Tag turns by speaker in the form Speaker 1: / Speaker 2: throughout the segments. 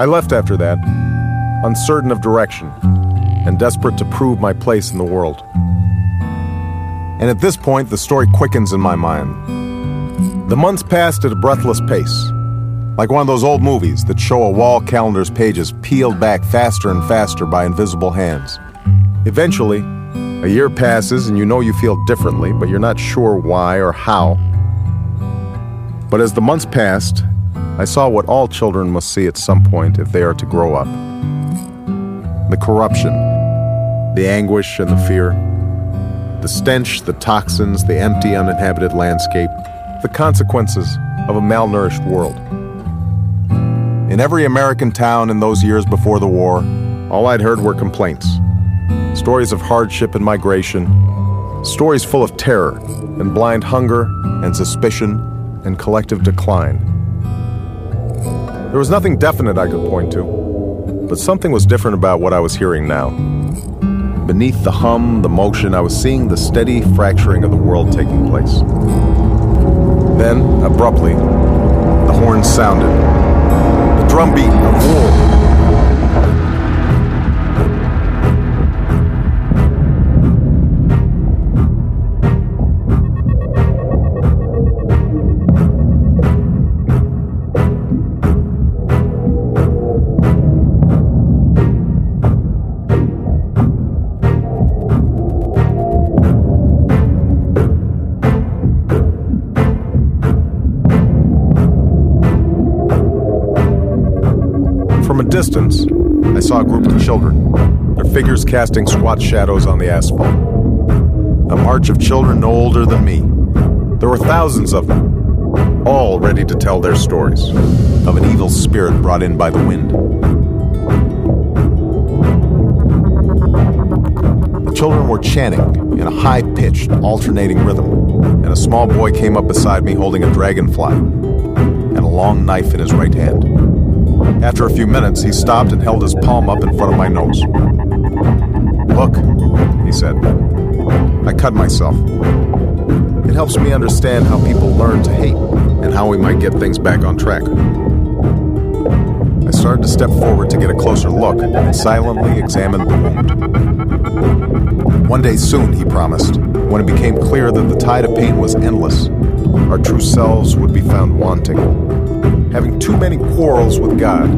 Speaker 1: I left after that, uncertain of direction and desperate to prove my place in the world. And at this point, the story quickens in my mind. The months passed at a breathless pace, like one of those old movies that show a wall calendar's pages peeled back faster and faster by invisible hands. Eventually, a year passes and you know you feel differently, but you're not sure why or how. But as the months passed, I saw what all children must see at some point if they are to grow up the corruption, the anguish and the fear, the stench, the toxins, the empty, uninhabited landscape, the consequences of a malnourished world. In every American town in those years before the war, all I'd heard were complaints stories of hardship and migration, stories full of terror and blind hunger and suspicion and collective decline. There was nothing definite I could point to, but something was different about what I was hearing now. Beneath the hum, the motion, I was seeing the steady fracturing of the world taking place. Then, abruptly, the horn sounded. The drumbeat of war. Distance, I saw a group of children, their figures casting squat shadows on the asphalt. A march of children no older than me. There were thousands of them, all ready to tell their stories of an evil spirit brought in by the wind. The children were chanting in a high pitched, alternating rhythm, and a small boy came up beside me holding a dragonfly and a long knife in his right hand. After a few minutes, he stopped and held his palm up in front of my nose. Look, he said. I cut myself. It helps me understand how people learn to hate and how we might get things back on track. I started to step forward to get a closer look and silently examined the wound. One day soon, he promised, when it became clear that the tide of pain was endless, our true selves would be found wanting having too many quarrels with God.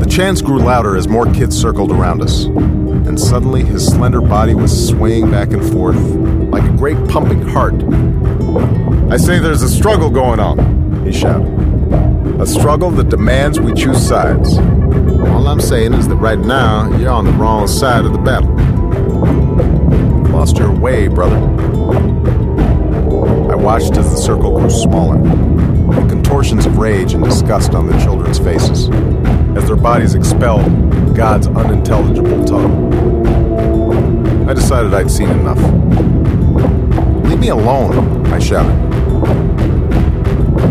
Speaker 1: The chants grew louder as more kids circled around us, and suddenly his slender body was swaying back and forth like a great pumping heart. I say there's a struggle going on, he shouted. A struggle that demands we choose sides. All I'm saying is that right now, you're on the wrong side of the battle. Lost your way, brother watched as the circle grew smaller, the contortions of rage and disgust on the children's faces, as their bodies expelled God's unintelligible tongue. I decided I'd seen enough. Leave me alone, I shouted.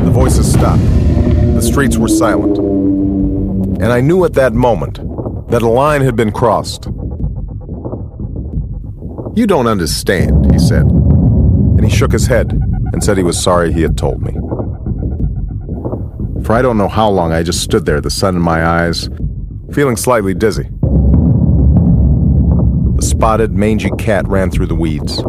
Speaker 1: The voices stopped. The streets were silent. And I knew at that moment that a line had been crossed. You don't understand, he said. And he shook his head and said he was sorry he had told me. For I don't know how long I just stood there, the sun in my eyes, feeling slightly dizzy. A spotted, mangy cat ran through the weeds.